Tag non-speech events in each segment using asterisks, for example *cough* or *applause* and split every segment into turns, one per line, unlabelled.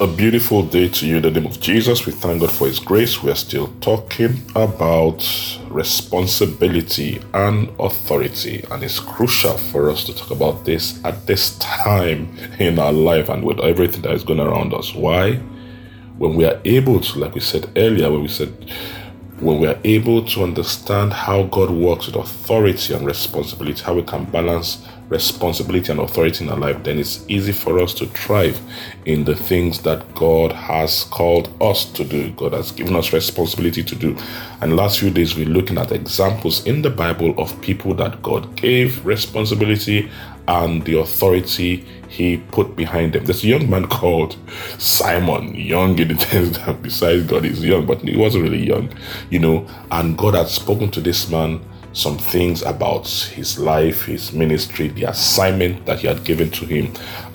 A beautiful day to you in the name of Jesus. We thank God for His grace. We are still talking about responsibility and authority, and it's crucial for us to talk about this at this time in our life and with everything that is going around us. Why? When we are able to, like we said earlier, when we said when we are able to understand how God works with authority and responsibility, how we can balance responsibility and authority in our life, then it's easy for us to thrive in the things that God has called us to do. God has given us responsibility to do. And last few days, we're looking at examples in the Bible of people that God gave responsibility and the authority he put behind them. There's a young man *laughs* called Simon, young in the sense that besides God is young, but he wasn't really young, you know, and God had spoken to this man some things about his life, his ministry, the assignment that he had given to him,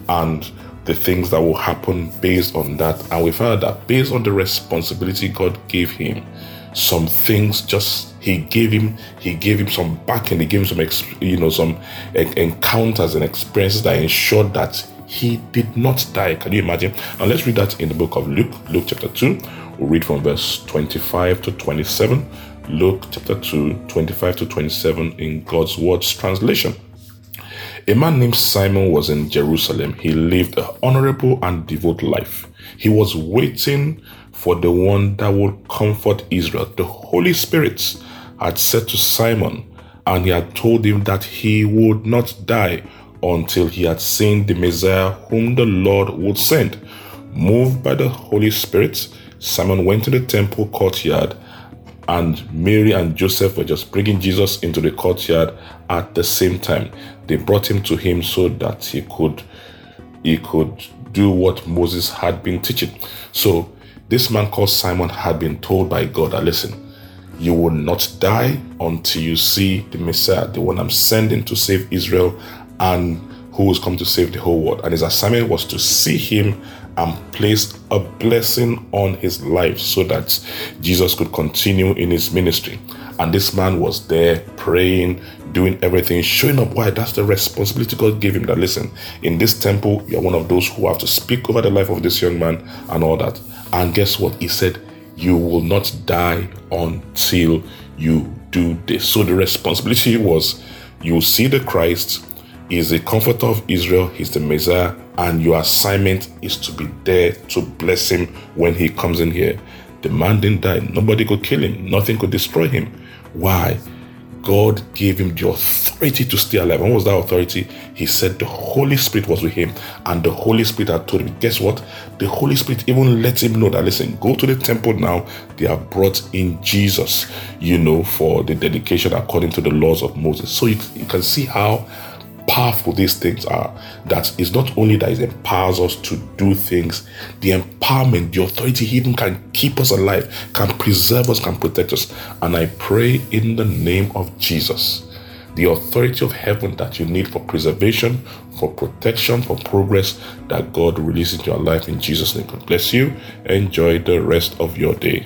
and the things that will happen based on that. And we found that based on the responsibility God gave him, some things just he gave him he gave him some backing he gave him some you know some encounters and experiences that ensured that he did not die. Can you imagine? And let's read that in the book of luke luke chapter 2 we'll read from verse 25 to 27 luke chapter 2 25 to 27 in god's words translation. A man named Simon was in Jerusalem. He lived an honorable and devout life. He was waiting for the one that would comfort Israel. The Holy Spirit had said to Simon, and he had told him that he would not die until he had seen the Messiah whom the Lord would send. Moved by the Holy Spirit, Simon went to the temple courtyard, and Mary and Joseph were just bringing Jesus into the courtyard at the same time. They brought him to him so that he could he could do what Moses had been teaching. So this man called Simon had been told by God that listen, you will not die until you see the Messiah, the one I'm sending to save Israel and who is come to save the whole world. And his assignment was to see him and place a blessing on his life so that Jesus could continue in his ministry. And this man was there praying, doing everything, showing up why that's the responsibility God gave him. That listen, in this temple, you're one of those who have to speak over the life of this young man and all that. And guess what? He said, You will not die until you do this. So the responsibility was you see the Christ, is the comforter of Israel, he's the Messiah, and your assignment is to be there to bless him when he comes in here. The man didn't die. Nobody could kill him. Nothing could destroy him. Why? God gave him the authority to stay alive. What was that authority? He said the Holy Spirit was with him, and the Holy Spirit had told him, Guess what? The Holy Spirit even let him know that, listen, go to the temple now. They have brought in Jesus, you know, for the dedication according to the laws of Moses. So you, you can see how powerful these things are. That is not only that it empowers us to do things, the empowerment, the authority even can keep us alive, can preserve us, can protect us. And I pray in the name of Jesus, the authority of heaven that you need for preservation, for protection, for progress, that God releases into your life in Jesus' name. God bless you. Enjoy the rest of your day.